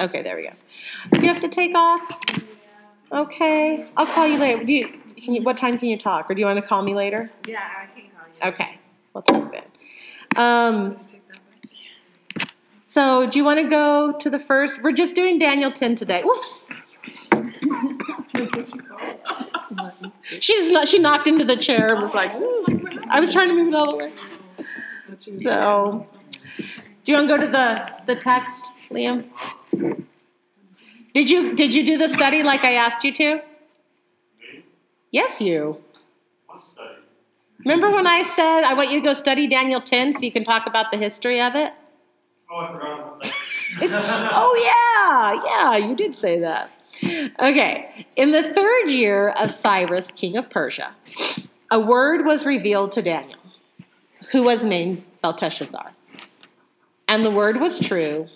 Okay, there we go. Do you have to take off? Okay, I'll call you later. Do you, can you, what time can you talk, or do you want to call me later? Yeah, I can call you. Okay, we'll talk then. Um, so, do you want to go to the first? We're just doing Daniel 10 today. Whoops. She's not, she knocked into the chair and was like, "Ooh." I was trying to move it all the way. So, do you want to go to the, the text, Liam? Did you did you do the study like I asked you to? Me? Yes, you. What study? Remember when I said I want you to go study Daniel 10 so you can talk about the history of it? Oh, I forgot about that. oh yeah, yeah, you did say that. Okay, in the third year of Cyrus, king of Persia, a word was revealed to Daniel, who was named Belteshazzar. And the word was true,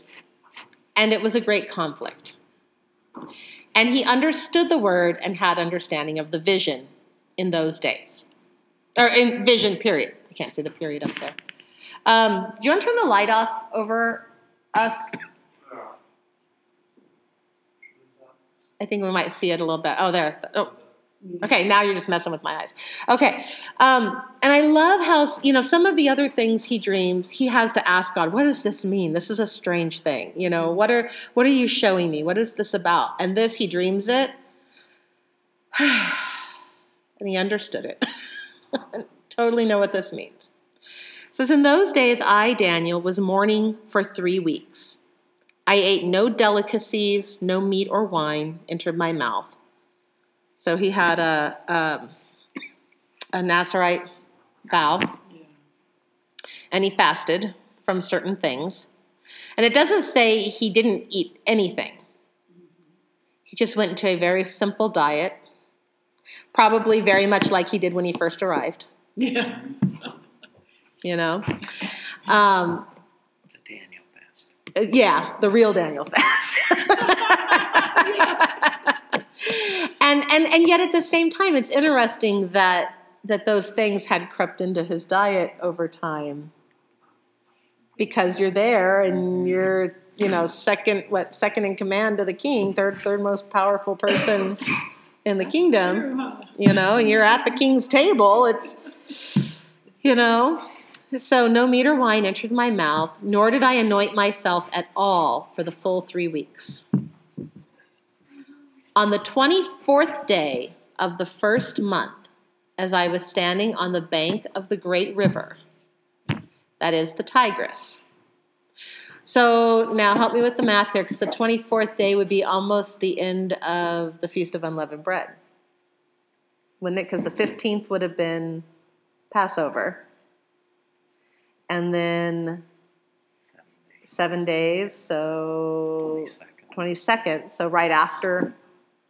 and it was a great conflict. And he understood the word and had understanding of the vision in those days. Or in vision, period. I can't see the period up there. Um, do you want to turn the light off over us? I think we might see it a little bit. Oh, there. Oh, okay. Now you're just messing with my eyes. Okay. Um, and I love how you know some of the other things he dreams. He has to ask God, "What does this mean? This is a strange thing. You know, what are what are you showing me? What is this about?" And this, he dreams it, and he understood it. totally know what this means. It says, In those days, I, Daniel, was mourning for three weeks. I ate no delicacies, no meat or wine entered my mouth. So he had a, a, a Nazarite vow, and he fasted from certain things. And it doesn't say he didn't eat anything, he just went into a very simple diet, probably very much like he did when he first arrived, Yeah. you know. Um, It's a Daniel fast. Uh, Yeah, the real Daniel fast. and and and yet at the same time, it's interesting that that those things had crept into his diet over time. Because you're there and you're, you know, second what second in command to the king, third third most powerful person in the kingdom, you know, and you're at the king's table. It's you know, so no meat or wine entered my mouth, nor did I anoint myself at all for the full three weeks. On the 24th day of the first month, as I was standing on the bank of the great river, that is the Tigris. So now help me with the math here, because the 24th day would be almost the end of the Feast of Unleavened Bread. Wouldn't it? Because the 15th would have been Passover. And then Seven days. so 22nd. 22nd, so right after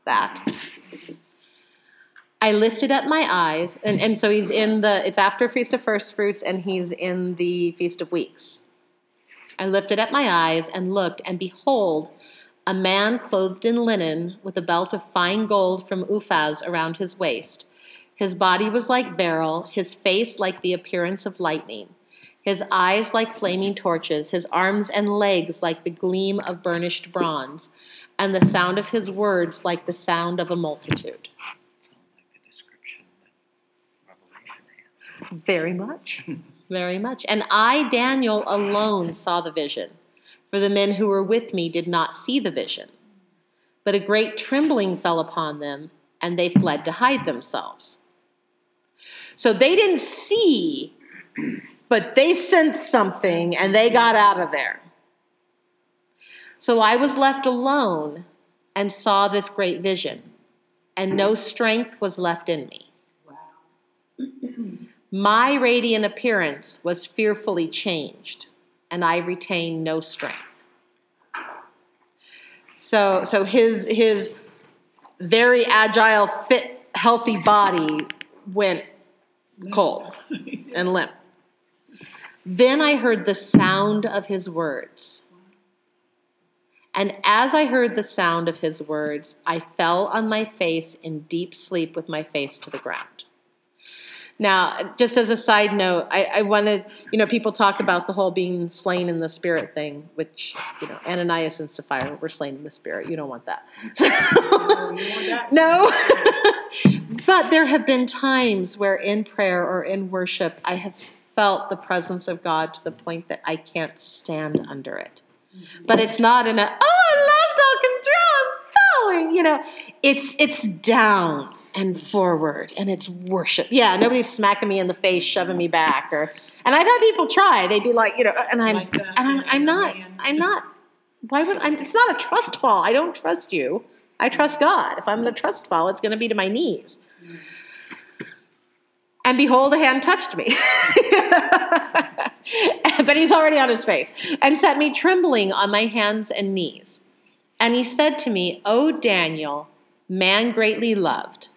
that. I lifted up my eyes, and, and so he's in the, it's after Feast of First Fruits, and he's in the Feast of Weeks. I lifted up my eyes and looked, and behold, a man clothed in linen with a belt of fine gold from Uphaz around his waist. His body was like beryl, his face like the appearance of lightning, his eyes like flaming torches, his arms and legs like the gleam of burnished bronze, and the sound of his words like the sound of a multitude. Like the description that Revelation has. Very much. Very much. And I, Daniel, alone saw the vision, for the men who were with me did not see the vision. But a great trembling fell upon them, and they fled to hide themselves. So they didn't see, but they sensed something and they got out of there. So I was left alone and saw this great vision, and no strength was left in me. My radiant appearance was fearfully changed, and I retained no strength. So, so his his very agile, fit, healthy body went cold and limp. Then I heard the sound of his words. And as I heard the sound of his words, I fell on my face in deep sleep with my face to the ground. Now, just as a side note, I, I wanted, you know, people talk about the whole being slain in the spirit thing, which, you know, Ananias and Sapphira were slain in the spirit. You don't want that. no. but there have been times where in prayer or in worship, I have felt the presence of God to the point that I can't stand under it. Mm-hmm. But it's not in a, oh, I lost all control, I'm falling. You know, it's it's down and forward and it's worship. Yeah, nobody's smacking me in the face, shoving me back, or and I've had people try. They'd be like, you know, and I'm Like and I'm, I'm not. I'm not. Why would I'm? It's not a trust fall. I don't trust you. I trust God. If I'm going to trust fall, it's going to be to my knees. Mm-hmm. And behold, a hand touched me. but he's already on his face and set me trembling on my hands and knees. And he said to me, O Daniel, man greatly loved,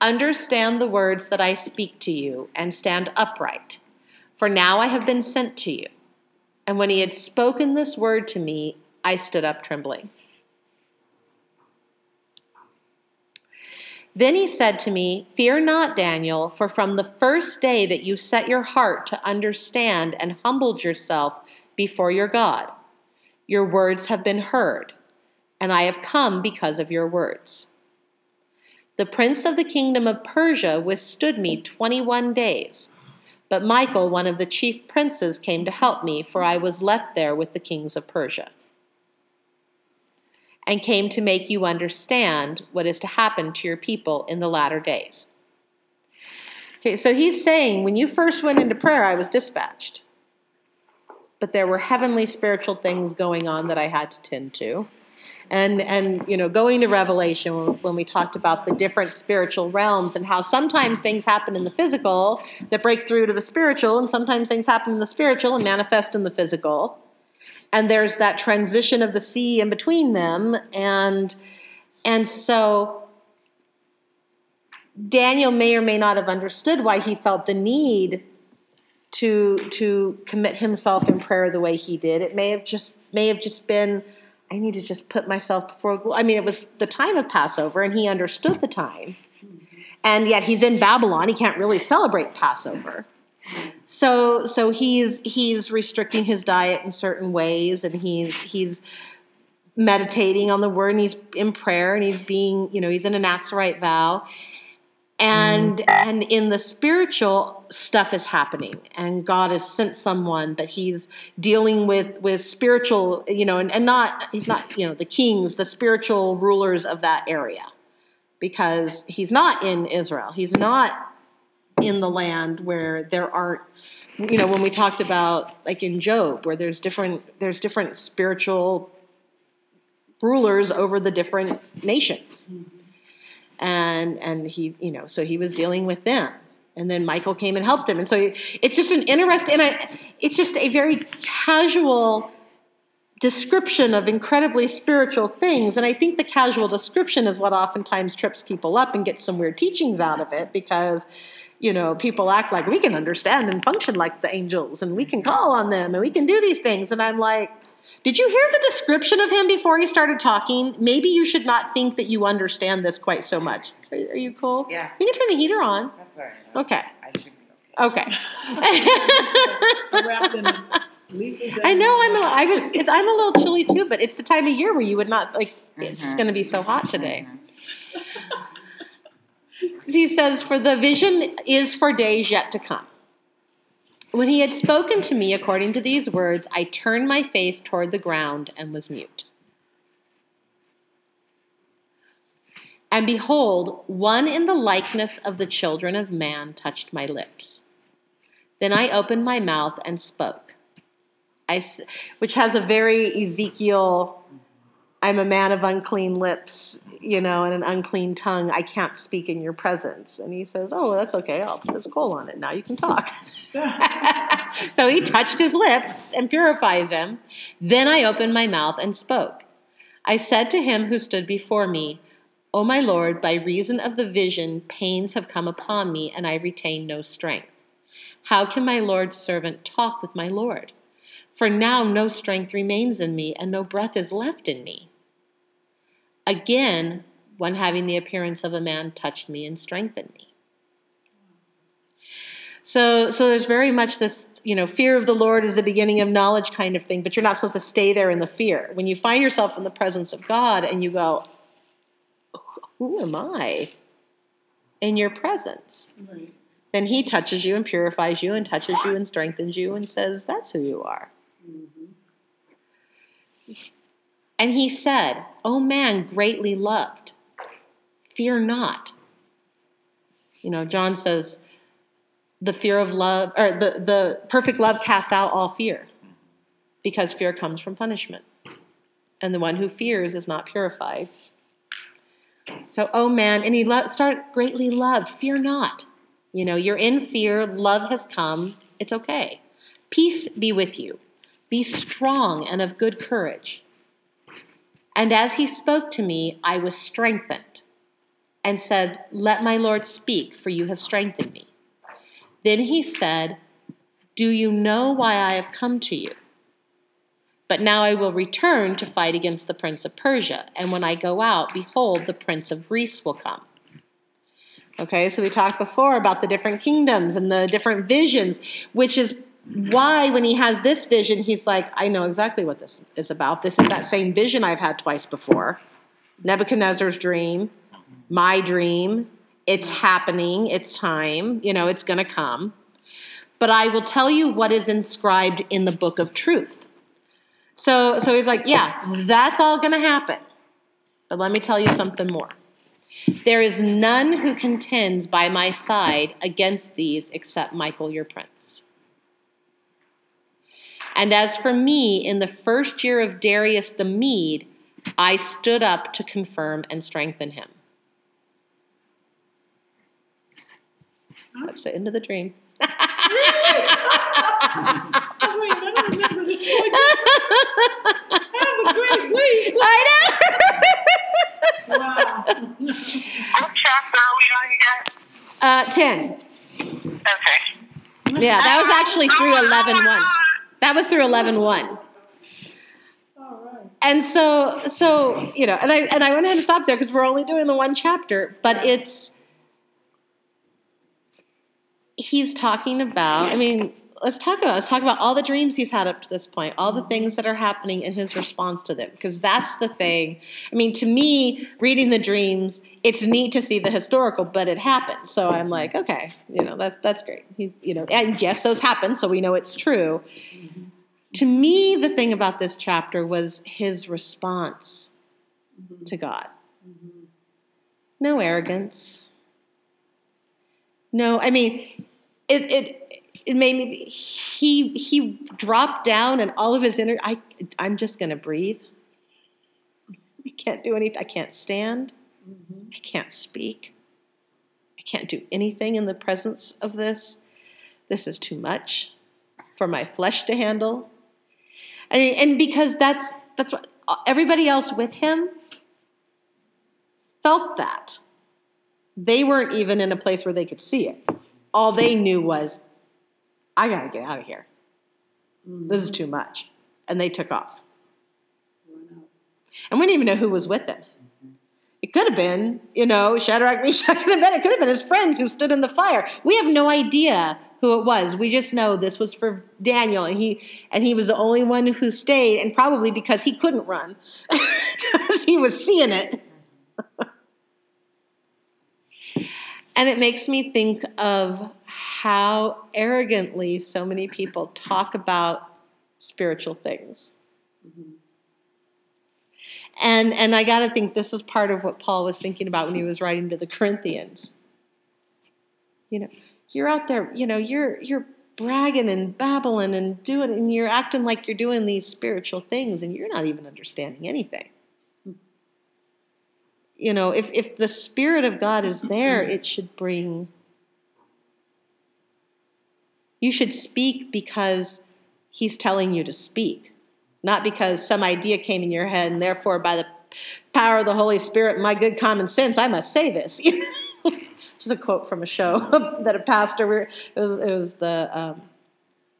understand the words that I speak to you and stand upright, for now I have been sent to you. And when he had spoken this word to me, I stood up trembling. Then he said to me, Fear not, Daniel, for from the first day that you set your heart to understand and humbled yourself before your God, your words have been heard, and I have come because of your words. The prince of the kingdom of Persia withstood me 21 days. But Michael, one of the chief princes, came to help me, for I was left there with the kings of Persia and came to make you understand what is to happen to your people in the latter days. Okay, so he's saying, when you first went into prayer, I was dispatched. But there were heavenly spiritual things going on that I had to tend to. And, and you know, going to Revelation, when, we talked about the different spiritual realms and how sometimes things happen in the physical that break through to the spiritual, and sometimes things happen in the spiritual and manifest in the physical and there's that transition of the sea in between them. And and so Daniel may or may not have understood why he felt the need to to commit himself in prayer the way he did. It may have just may have just been I need to just put myself before I mean it was the time of Passover and he understood the time. And yet he's in Babylon. He can't really celebrate Passover so so he's he's restricting his diet in certain ways and he's he's meditating on the word and he's in prayer and he's being you know he's in a Nazarite vow. And mm. and in the spiritual stuff is happening and God has sent someone but he's dealing with with spiritual you know and, and not he's not you know the kings the spiritual rulers of that area because he's not in Israel. He's not in the land where there aren't you know when we talked about like in job where there's different there's different spiritual rulers over the different nations. And and he you know so he was dealing with them. And then michael came and helped him and so it's just an interesting and I, it's just a very casual description of incredibly spiritual things. And i think the casual description is what oftentimes trips people up and gets some weird teachings out of it because you know, people act like we can understand and function like the angels and we can call on them and we can do these things. And I'm like, did you hear the description of him before he started talking? Maybe you should not think that you understand this quite so much. Are, are you cool? Yeah. You can turn the heater on. That's all right. Okay. I should be Okay. Wrapped. I know I'm a, I was it's, I'm a little chilly too, but it's the time of year where you would not like it's Mhm. going to be so hot today. he says, For the vision is for days yet to come. When he had spoken to me according to these words, I turned my face toward the ground and was mute. And behold, one in the likeness of the children of man touched my lips. Then I opened my mouth and spoke. I, which has a very Ezekiel, I'm a man of unclean lips, you know, and an unclean tongue. I can't speak in your presence. And he says, Oh, that's okay. I'll put this coal on it. Now you can talk. so he touched his lips and purifies him. Then I opened my mouth and spoke. I said to him who stood before me, O my Lord, by reason of the vision, pains have come upon me, and I retain no strength. How can my Lord's servant talk with my Lord? For now no strength remains in me, and no breath is left in me. Again, one having the appearance of a man touched me and strengthened me. So, so there's very much this, you know, fear of the Lord is the beginning of knowledge kind of thing, but you're not supposed to stay there in the fear. When you find yourself in the presence of God and you go, Who am I in your presence? Right. Then He touches you and purifies you and touches you and strengthens you and says, That's who you are. Mhm. And He said, O man greatly loved, fear not. You know, John says, the fear of love, or the, the perfect love casts out all fear because fear comes from punishment. And the one who fears is not purified. So, oh man, and he lo- start greatly loved. Fear not. You know, you're in fear. Love has come. It's okay. Peace be with you. Be strong and of good courage. And as he spoke to me, I was strengthened and said, Let my Lord speak, for you have strengthened me. Then he said, Do you know why I have come to you? But now I will return to fight against the prince of Persia, and when I go out, behold, the prince of Greece will come. Okay, so we talked before about the different kingdoms and the different visions, which is why when he has this vision, he's like, I know exactly what this is about. This is that same vision I've had twice before Nebuchadnezzar's dream, my dream. It's happening, it's time, you know, it's going to come. But I will tell you what is inscribed in the book of truth. So, so he's like, yeah, that's all going to happen. But let me tell you something more. There is none who contends by my side against these except Michael, your prince. And as for me, in the first year of Darius the Mede, I stood up to confirm and strengthen him. That's the end of the dream. Wait, I don't remember this. Like, have a great week. I know. Wow. What chapter are we on yet? Uh, 10. Okay. Yeah, that was actually through 11 1. That was through 11 1. And so, so you know, and I and I went ahead and stopped there because we're only doing the one chapter, but it's he's talking about. I mean, let's talk about let's talk about all the dreams he's had up to this point, all the things that are happening in his response to them, because that's the thing. I mean, to me, reading the dreams, it's neat to see the historical, but it happened. So I'm like, okay, you know, that's that's great. He's, you know, and yes, those happen, so we know it's true. To me, the thing about this chapter was his response to God. No arrogance. No, I mean, it it it made me. He he dropped down, and all of his inner. I I'm just gonna breathe. I can't do anything. I can't stand. Mm-hmm. I can't speak. I can't do anything in the presence of this. This is too much for my flesh to handle. And, and because that's that's what everybody else with him felt that. They weren't even in a place where they could see it. All they knew was, I got to get out of here. This is mm-hmm. too much. And they took off. And we didn't even know who was with them. It could have been, you know, Shadrach, Meshach, and Abednego. It could have been his friends who stood in the fire. We have no idea who it was. We just know this was for Daniel, and he and he was the only one who stayed, and probably because he couldn't run, because he was seeing it. and it makes me think of how arrogantly so many people talk about spiritual things. And and I got to think this is part of what Paul was thinking about when he was writing to the Corinthians. You know, you're out there, you know, you're you're bragging and babbling and doing and you're acting like you're doing these spiritual things and you're not even understanding anything. You know, if if the spirit of God is there, it should bring you should speak because he's telling you to speak, not because some idea came in your head and therefore by the power of the Holy Spirit my good common sense, I must say this. Just a quote from a show that a pastor, it was, it was the, um,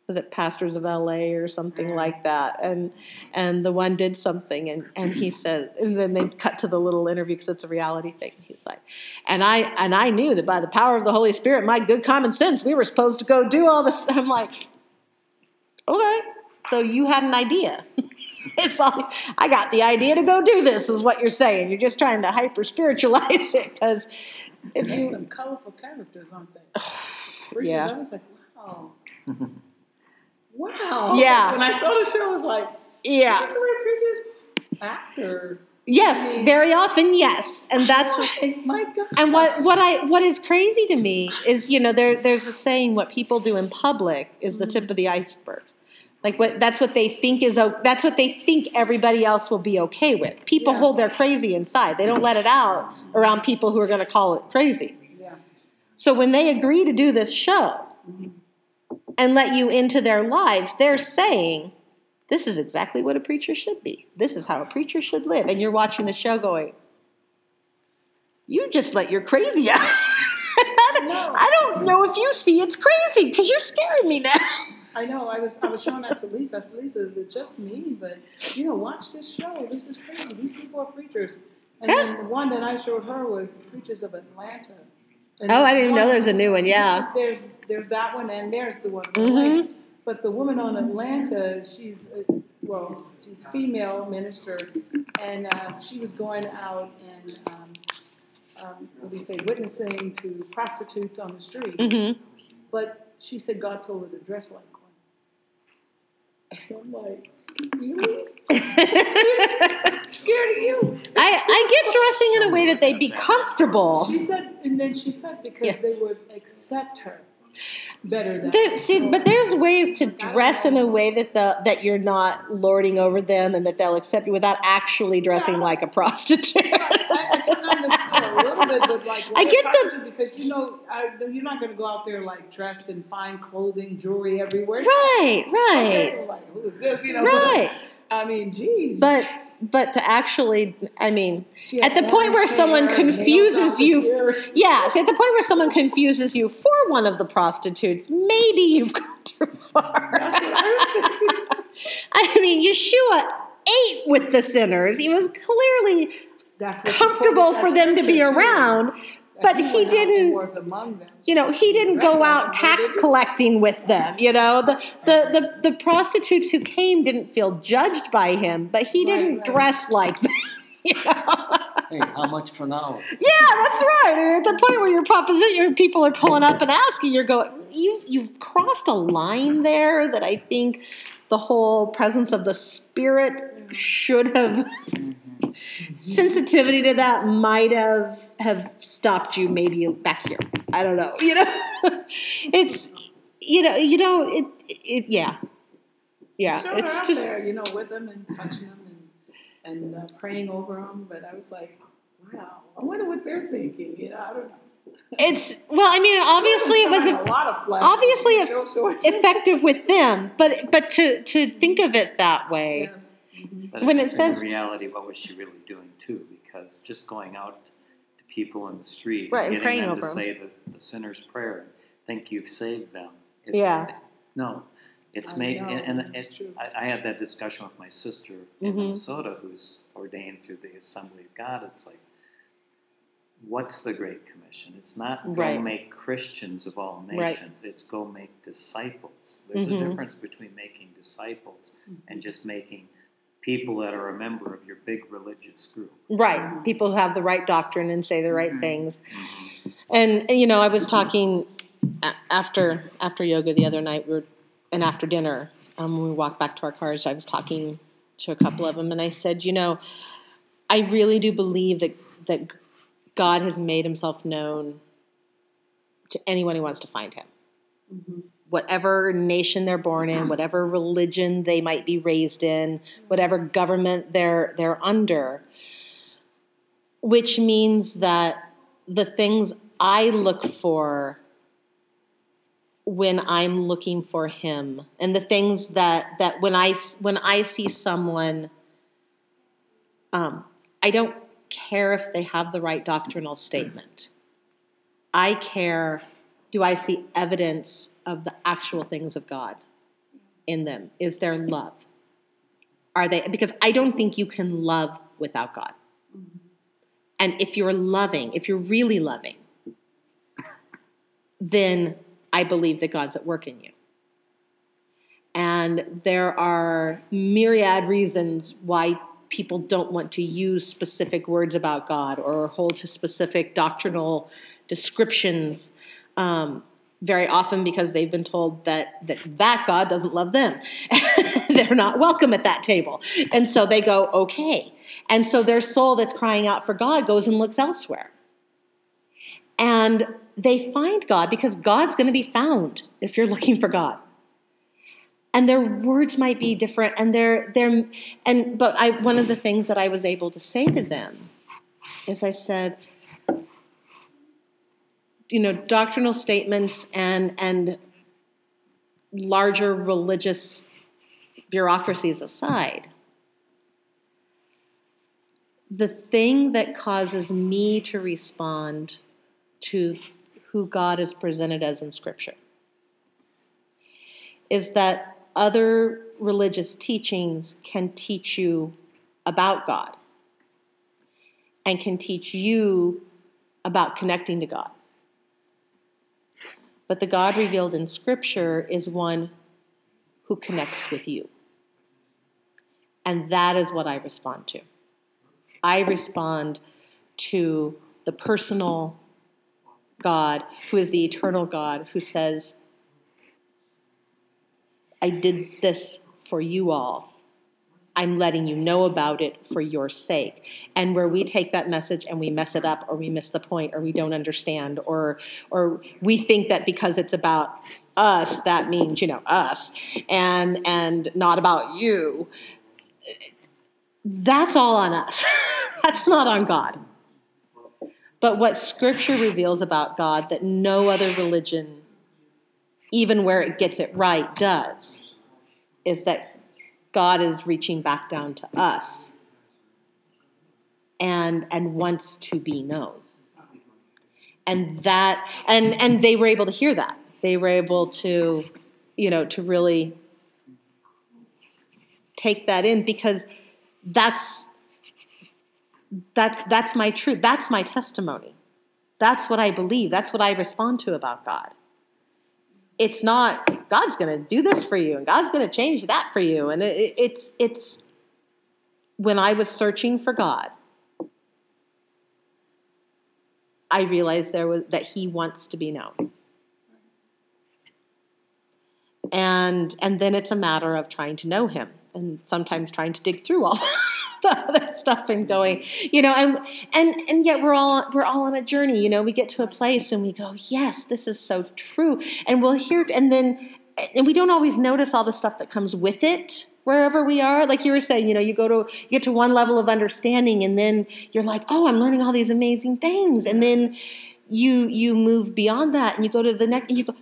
was it Pastors of LA or something like that, and and the one did something, and and he said, and then they cut to the little interview because it's a reality thing. He's like, and I and I knew that by the power of the Holy Spirit, my good common sense, we were supposed to go do all this. I'm like, okay, so you had an idea. it's like I got the idea to go do this, is what you're saying. You're just trying to hyper spiritualize it because if There's you some colorful characters, aren't they? Preachers, Yeah. I was like, wow. Wow. Yeah. When I saw the show, I was like, yeah that's the way preachers act or yes very often yes and that's what Like, oh my God. and what what I what is crazy to me is you know there there's a saying what people do in public is the tip of the iceberg like what that's what they think is that's what they think everybody else will be okay with people Yeah. hold their crazy inside they don't let it out around people who are going to call it crazy Yeah. so when they agree to do this show mm-hmm. And let you into their lives, they're saying, this is exactly what a preacher should be. This is how a preacher should live. And you're watching the show going, you just let your crazy out. I don't know if you see it's crazy because you're scaring me now. I know. I was I was showing that to Lisa. I said, Lisa, is it just me? But you know, watch this show. This is crazy. These people are preachers. And Yeah. then the one that I showed her was Preachers of Atlanta. Oh, I didn't know one- there's a new one, yeah. There's there's that one and there's the one. I Mhm. like. But the woman on Atlanta, she's a, well, she's a female minister, and uh, she was going out and um, um, what do you say, witnessing to prostitutes on the street. Mm-hmm. But she said God told her to dress like. And I'm like, really? I, Scared of you? I I get dressing in a way that they'd be comfortable. She said, and then she said because Yeah. they would accept her better than. There, see, but there's ways to dress in a way that the that you're not lording over them and that they'll accept you without actually dressing like a prostitute. I, I can understand a little bit, but like I get the- because you know I, you're not going to go out there like dressed in fine clothing, jewelry everywhere. right, right, Okay, like who's this? You know, right. I mean, geez. But but to actually, I mean, at the point where someone confuses you, yes, at the point where someone confuses you for one of the prostitutes, maybe you've gone too far. That's what I was thinking. I mean, Yeshua ate with the sinners. He was clearly That's what comfortable quoted for them to be around, but he he went out and didn't. Was among them. You know, he didn't go out tax collecting with them. You know, the, the, the, the prostitutes who came didn't feel judged by him, but he didn't right. dress like them. You know? Hey, how much for an hour? Yeah, that's right. At the point where your proposition, your people are pulling up and asking, you're going, you've you've crossed a line there that I think the whole presence of the spirit should have mm-hmm. Mm-hmm. Sensitivity to that might have have stopped you maybe back here. I don't know. You know, it's you know you know it it yeah yeah her it's just there, you know, with them and touching them and and uh, praying over them. But I was like, wow, I wonder what they're thinking. You know, I don't know. it's well I mean obviously it was a a lot of flesh. obviously if- Real short. effective with them, but but to to think of it that way. Yes. Mhm. But When in- it says- in reality, what was she really doing too? Because just going out to people in the street, Right, and and praying getting them over to 'em. say the, the sinner's prayer, and think you've saved them. It's, Yeah. No, it's I made, know, and, and it's it, true. I, I had that discussion with my sister in Mhm. Minnesota, who's ordained through the Assembly of God. It's like, what's the Great Commission? It's not go Right. make Christians of all nations. It's go make disciples. There's Mhm. a difference between making disciples Mm-hmm. and just making people that are a member of your big religious group. Right, people who have the right doctrine and say the right Mhm. things. And and, you know, I was talking after after yoga the other night. We were and after dinner, um, when we walked back to our cars, I was talking to a couple of them, and I said, you know, I really do believe that that God has made Himself known to anyone who wants to find Him. Mhm. Whatever nation they're born in, whatever religion they might be raised in, whatever government they're they're under. Which means that the things I look for when I'm looking for him and the things that that when I when I see someone um, I don't care if they have the right doctrinal statement. I care do I see evidence of the actual things of God? in them? Is there love? Are they because I don't think you can love without God. And if you're loving, if you're really loving, then I believe that God's at work in you. And there are myriad reasons why people don't want to use specific words about God or hold to specific doctrinal descriptions. Um, very often because they've been told that that, that God doesn't love them. They're not welcome at that table. And so they go, okay. And so their soul that's crying out for God goes and looks elsewhere. And they find God because God's going to be found if you're looking for God. And their words might be different and they're they're and but I one of the things that I was able to say to them is I said, you know, doctrinal statements and and larger religious bureaucracies aside, the thing that causes me to respond to who God is presented as in Scripture is that other religious teachings can teach you about God and can teach you about connecting to God. But the God revealed in Scripture is one who connects with you. And that is what I respond to. I respond to the personal God who is the eternal God who says, I did this for you all. I'm letting you know about it for your sake. And where we take that message and we mess it up or we miss the point or we don't understand or or we think that because it's about us that means, you know, us and and not about you. That's all on us. That's not on God. But what scripture reveals about God that no other religion even where it gets it right does is that God is reaching back down to us and and wants to be known. And that and and they were able to hear that. They were able to, you know, to really take that in because that's that that's my truth. That's my testimony. That's what I believe. That's what I respond to about God. It's not God's going to do this for you and God's going to change that for you. And it, it's it's when I was searching for God, I realized there was that He wants to be known. And and then it's a matter of trying to know Him and sometimes trying to dig through all other stuff and going, you know, and and and yet we're all we're all on a journey. You know, we get to a place and we go, yes, this is so true, and we'll hear, and then and we don't always notice all the stuff that comes with it wherever we are like you were saying you know you go to you get to one level of understanding and then you're like oh i'm learning all these amazing things and then you you move beyond that and you go to the next and you go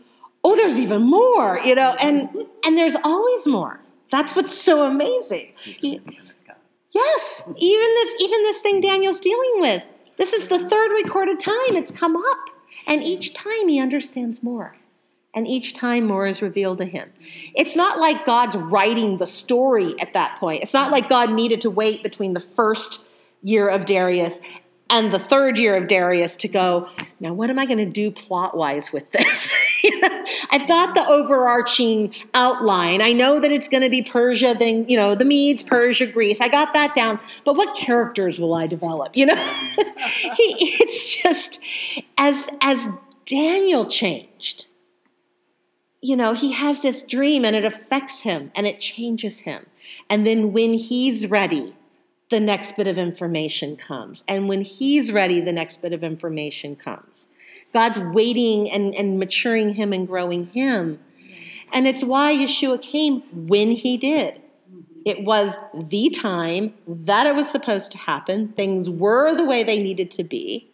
oh there's even more you know and and there's always more that's what's so amazing He's an You- infinite God. Yes, even this even this thing Daniel's dealing with. This is the third recorded time it's come up. And each time he understands more. And each time more is revealed to him. It's not like God's writing the story at that point. It's not like God needed to wait between the first year of Darius and the third year of Darius to go, now what am I going to do plot wise with this? I've got the overarching outline. I know that it's going to be Persia, then, you know, the Medes, Persia, Greece. I got that down. But what characters will I develop? You know, it's just as, as Daniel changed, you know, he has this dream and it affects him and it changes him. And then when he's ready, the next bit of information comes. And when he's ready, the next bit of information comes. God's waiting and, and maturing him and growing him. And it's why Yeshua came when he did. Mm-hmm. It was the time that it was supposed to happen. Things were the way they needed to be.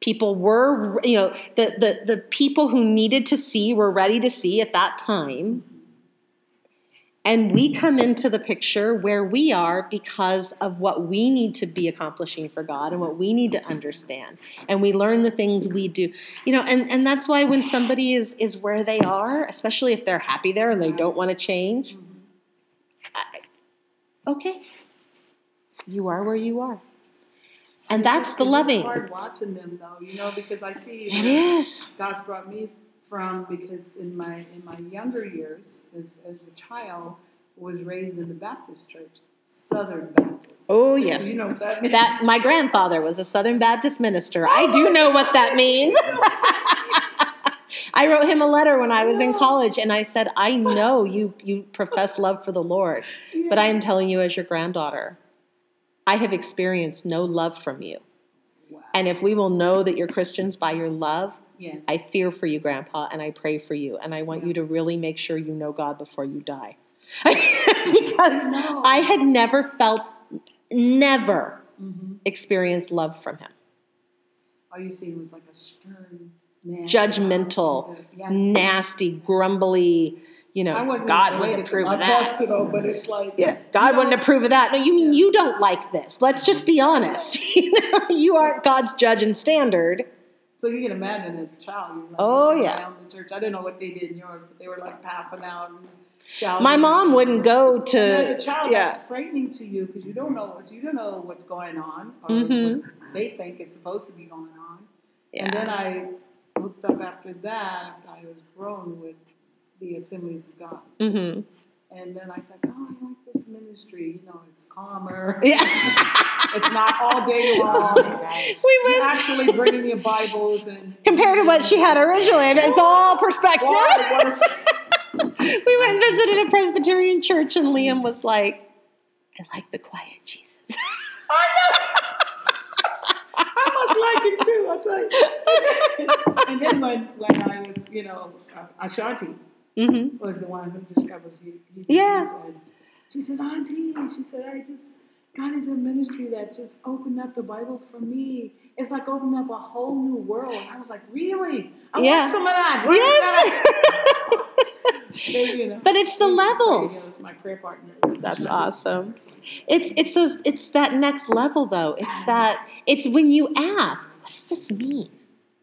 People were, you know, the, the, the people who needed to see were ready to see at that time. And we come into the picture where we are because of what we need to be accomplishing for God and what we need to understand. And we learn the things we do. You know, and, and that's why when somebody is is where they are, especially if they're happy there and they don't want to change, I, okay. You are where you are. And that's the loving. It's hard watching them though, you know, because I see It is. God's brought me from because in my in my younger years as, as a child was raised in the Baptist church, Southern Baptist. Oh, yes. you know what that means. That my grandfather was a Southern Baptist minister. I do know what that means. I wrote him a letter when I was in college and I said, "I know you you profess love for the Lord, but I am telling you as your granddaughter, I have experienced no love from you. Wow. And if we will know that you're Christians by your love, yes. I fear for you, grandpa, and I pray for you and I want you to really make sure you know God before you die." because No. I had never felt never Mhm. experienced love from him. All you seen was like a stern man. Judgmental, Yes. nasty, grumbly, you know, I wasn't God wouldn't approve of that. pastor though, but it's like Yeah, God you wouldn't approve of that. No, you mean you don't like this. Let's just be honest. You know, you aren't God's judge and standard. So you can imagine as a child, you're like Oh, yeah. the church. I didn't know what they did in yours, but they were like passing out and shouting. My mom wouldn't go to. And as a child, yeah. that's frightening to you because you don't know what you don't know what's going on or Mhm. what they think is supposed to be going on. yeah. And then I looked up after that after I was grown with the Assemblies of God, hmm and then I thought, oh, I like this ministry. You know, it's calmer. Yeah. It's not all day long. we You're went actually bringing your Bibles and compared to what she had originally. and It's all perspective. We went and visited a Presbyterian church, and Liam was like, "I like the quiet Jesus." I know. I must like it too. I tell you. and then when when I was, you know, uh, Ashanti hmm was the one who discovered you. Yeah. And she says, Auntie, she said, I just got into a ministry that just opened up the Bible for me. It's like opening up a whole new world. And I was like, really? I Yeah. want some of that. Yes. up. You know, But it's the I used to pray, levels. My prayer partner. That's awesome. It's it's those it's that next level though. It's that it's when you ask, what does this mean?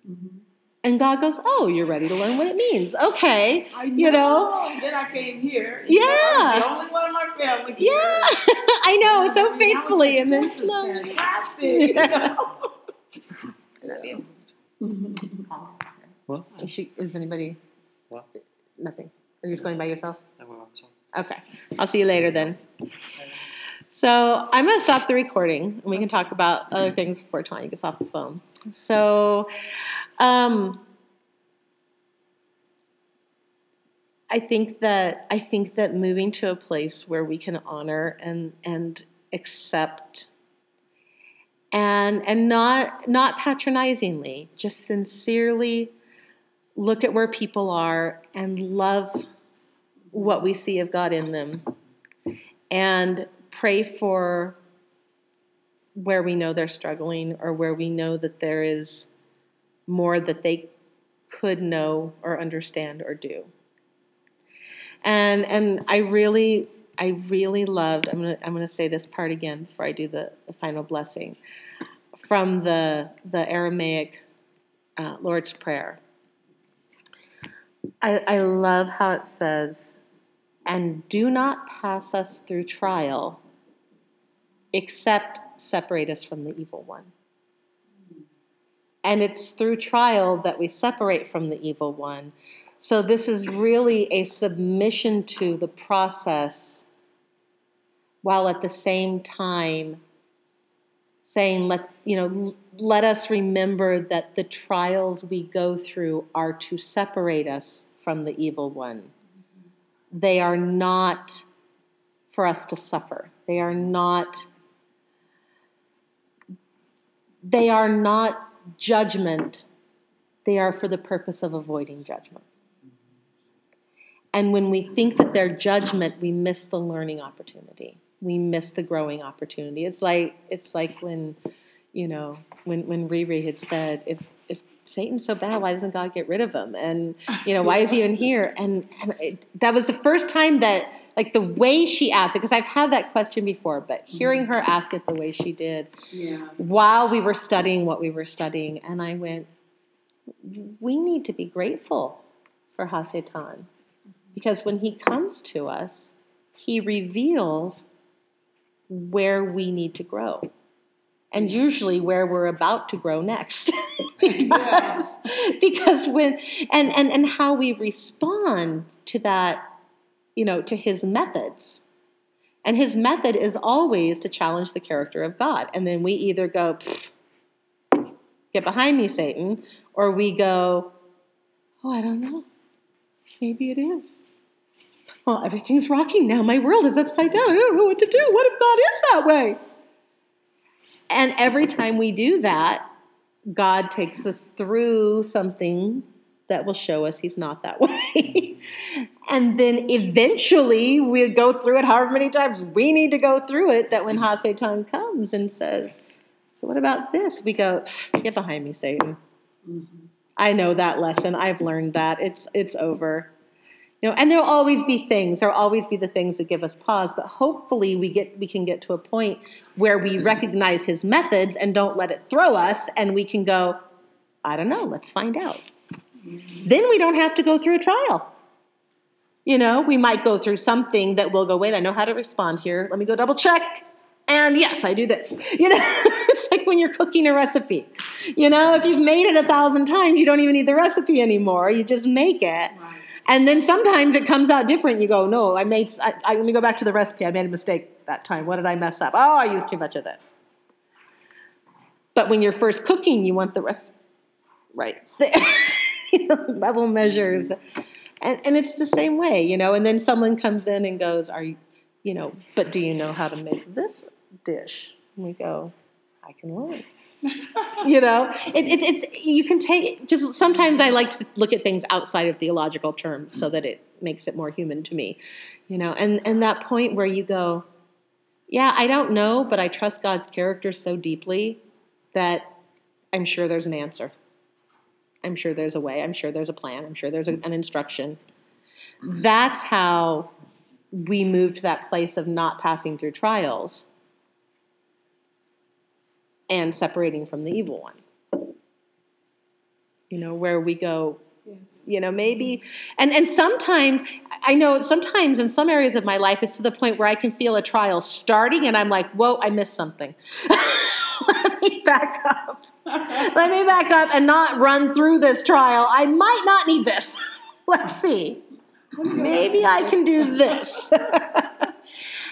Mhm. And God goes, Oh, you're ready to learn what it means. Okay. I You know? And then I came here. You know, I was the only one in my family here. Yeah. I know, so I was faithfully like, and then this is slowly. fantastic. you know? I love you. What? Is, she, is anybody What? nothing. Are you just going by yourself? I will also- Okay. I'll see you later then. So I'm going to stop the recording and we can talk about other things before Tanya gets off the phone. So um, I think that I think that moving to a place where we can honor and and accept and and not not patronizingly, just sincerely look at where people are and love what we see of God in them and pray for where we know they're struggling or where we know that there is more that they could know or understand or do. And and I really I really loved I'm gonna I'm gonna say this part again before I do the, the final blessing from the the Aramaic uh, Lord's Prayer. I, I love how it says, and do not pass us through trial, except separate us from the evil one. And it's through trial that we separate from the evil one. So this is really a submission to the process while at the same time saying let you know let us remember that the trials we go through are to separate us from the evil one they are not for us to suffer they are not they are not judgment they are for the purpose of avoiding judgment. And when we think that they're judgment we miss the learning opportunity. We miss the growing opportunity. It's like it's like when you know when when Riri had said if if Satan's so bad, why doesn't God get rid of him? And you know, why is he even here? And, and it, that was the first time that, like, the way she asked it, because I've had that question before, but hearing her ask it the way she did Yeah. while we were studying what we were studying, and I went, we need to be grateful for Hasatan, because when he comes to us, he reveals where we need to grow. And usually where we're about to grow next. because, because when and, and and how we respond to that, you know, to his methods. And his method is always to challenge the character of God. And then we either go, get behind me, Satan, or we go, oh, I don't know. Maybe it is. Well, everything's rocking now. My world is upside down. I don't know what to do. What if God is that way? And every time we do that, God takes us through something that will show us he's not that way. and then eventually we go through it however many times we need to go through it that when Hasatan comes and says, So what about this? We go, Get behind me, Satan. Mm-hmm. I know that lesson. I've learned that. It's it's over. You know, and there'll always be things. There'll always be the things that give us pause. But hopefully, we get we can get to a point where we recognize his methods and don't let it throw us, and we can go, I don't know. Let's find out. Then we don't have to go through a trial. You know, we might go through something that we'll go, wait, I know how to respond here. Let me go double check. And yes, I do this. You know, it's like when you're cooking a recipe. You know, if you've made it a thousand times, you don't even need the recipe anymore. You just make it. And then sometimes it comes out different. You go, no, I made, I, I, let me go back to the recipe. I made a mistake that time. What did I mess up? Oh, I used too much of this. But when you're first cooking, you want the rest right there. Level measures. And, and it's the same way, you know. And then someone comes in and goes, Are you, you know, but do you know how to make this dish? And we go, I can learn. You know, it, it, it's you can take just sometimes I like to look at things outside of theological terms so that it makes it more human to me, you know. And and that point where you go, yeah, I don't know, but I trust God's character so deeply that I'm sure there's an answer. I'm sure there's a way. I'm sure there's a plan. I'm sure there's a, an instruction. That's how we move to that place of not passing through trials and separating from the evil one. You know, where we go, Yes. you know, maybe, and, and sometimes, I know sometimes in some areas of my life, it's to the point where I can feel a trial starting and I'm like, whoa, I missed something. Let me back up. Let me back up and not run through this trial. I might not need this. Let's see. Maybe I can do this.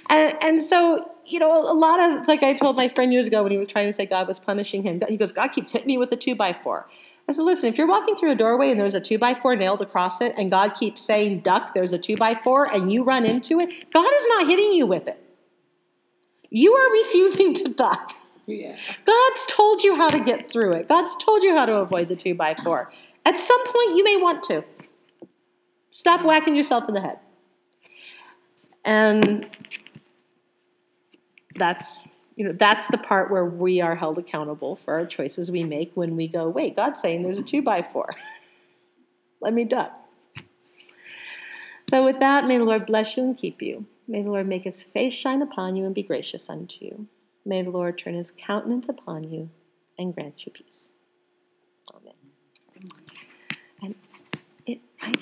and, and so, you know, a lot of, it's like I told my friend years ago when he was trying to say God was punishing him. He goes, God keeps hitting me with a two by four. I said, listen, if you're walking through a doorway and there's a two by four nailed across it, and God keeps saying, duck, there's a two by four, and you run into it, God is not hitting you with it. You are refusing to duck. Yeah. God's told you how to get through it. God's told you how to avoid the two by four. At some point, you may want to. Stop whacking yourself in the head. And that's you know that's the part where we are held accountable for our choices we make when we go, wait, God's saying there's a two by four. Let me duck. So with that, may the Lord bless you and keep you. May the Lord make his face shine upon you and be gracious unto you. May the Lord turn his countenance upon you and grant you peace. Amen. And it, I